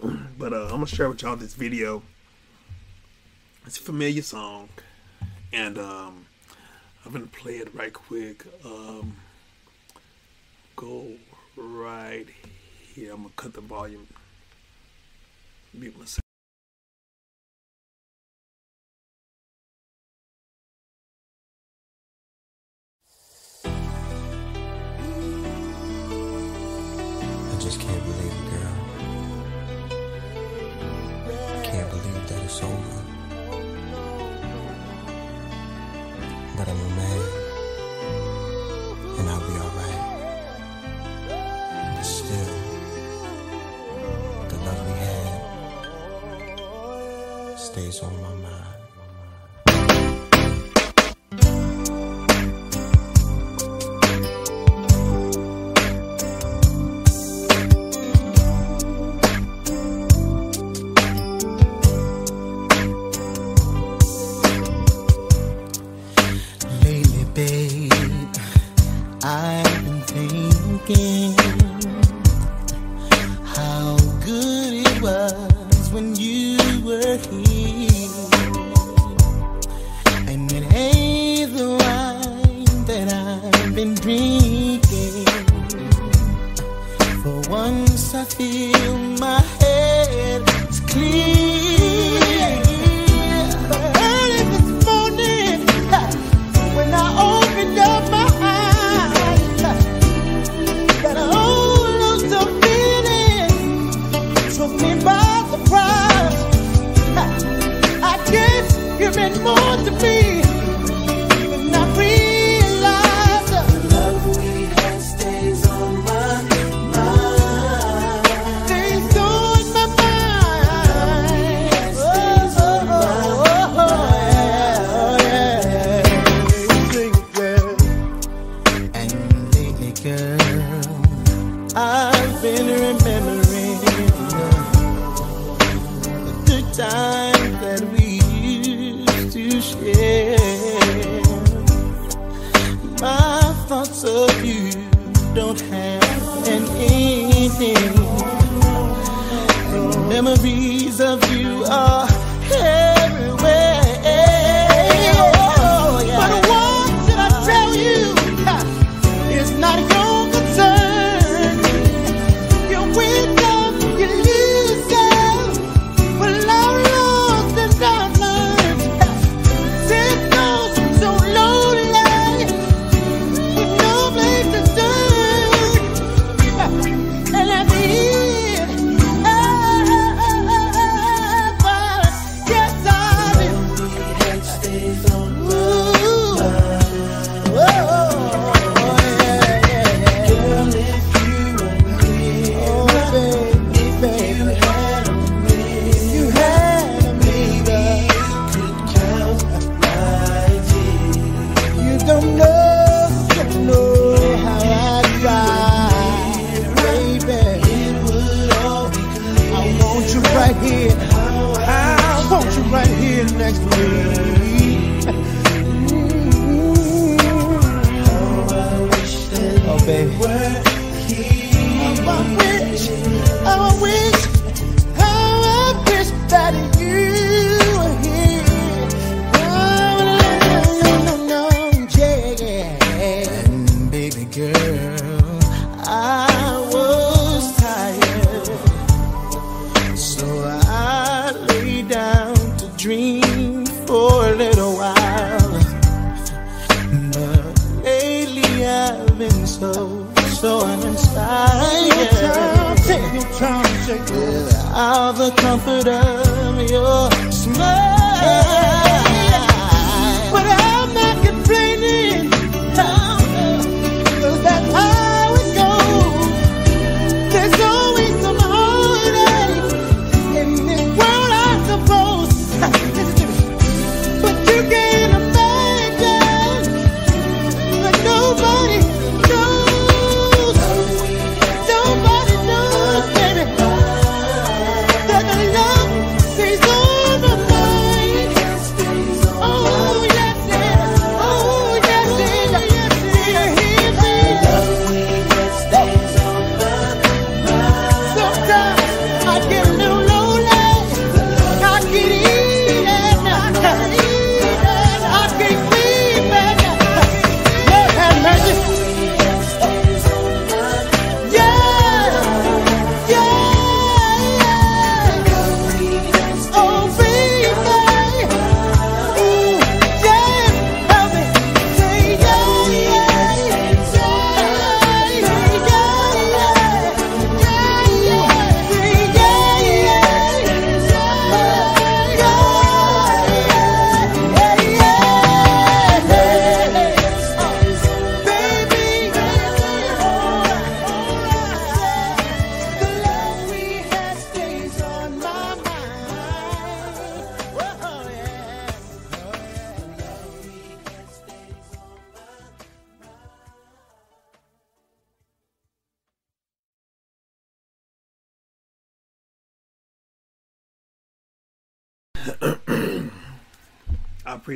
*clears throat* but uh, I'm gonna share with y'all this video. It's a familiar song and um, I'm gonna play it right quick. Um, go right here. I'm gonna cut the volume. Mute myself.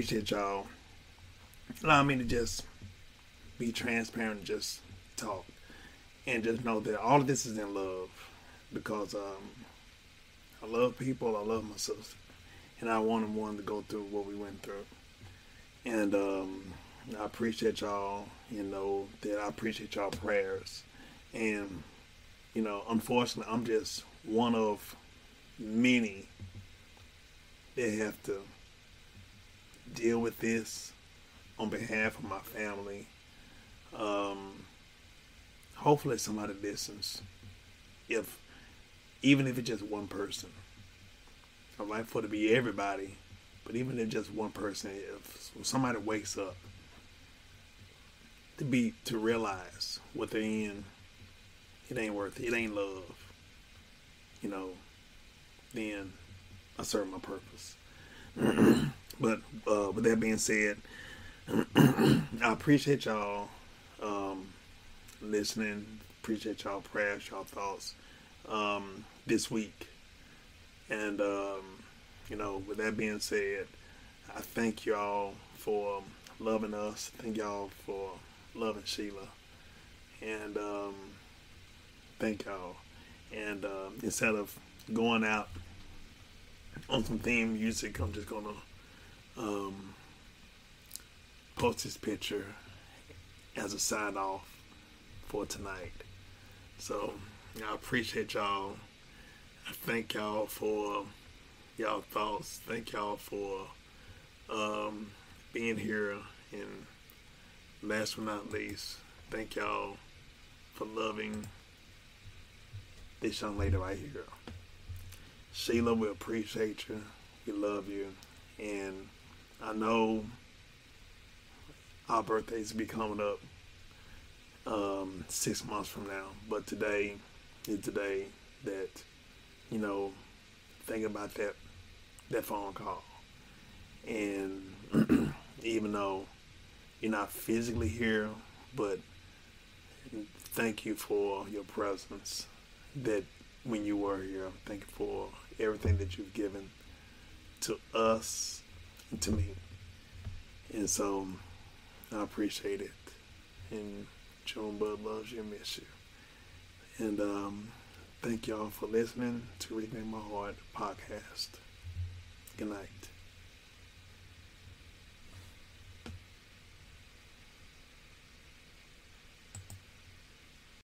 Appreciate y'all allowing me to just be transparent and just talk and just know that all of this is in love because um, I love people, I love myself, and I wanted one to go through what we went through. And um, I appreciate y'all, you know, that I appreciate y'all prayers. And, you know, unfortunately, I'm just one of many that have to deal with this on behalf of my family. Um, hopefully, somebody listens. If even if it's just one person, I'd like for it to be everybody, but even if just one person, if somebody wakes up to be to realize what they're in, it ain't worth it. It ain't love. You know, then I serve my purpose. *clears throat* But uh, with that being said, *clears throat* I appreciate y'all um, listening. Appreciate y'all prayers, y'all thoughts um, this week. And um, you know, with that being said, I thank y'all for loving us. Thank y'all for loving Sheila, and um, thank y'all. And um, instead of going out on some theme music, I'm just gonna um, post this picture as a sign off for tonight. So I appreciate y'all. I thank y'all for y'all thoughts. Thank y'all for um, being here. And last but not least, thank y'all for loving this young lady right here. Sheila, we appreciate you. We love you. And I know our birthdays be coming up um, six months from now, but today is the day that you know think about that that phone call, and *clears throat* even though you're not physically here, but thank you for your presence. That when you were here, thank you for everything that you've given to us *laughs* to me. And so I appreciate it. And Junebug loves you, and miss you. And um, thank y'all for listening to Reconnect My Heart podcast. Good night.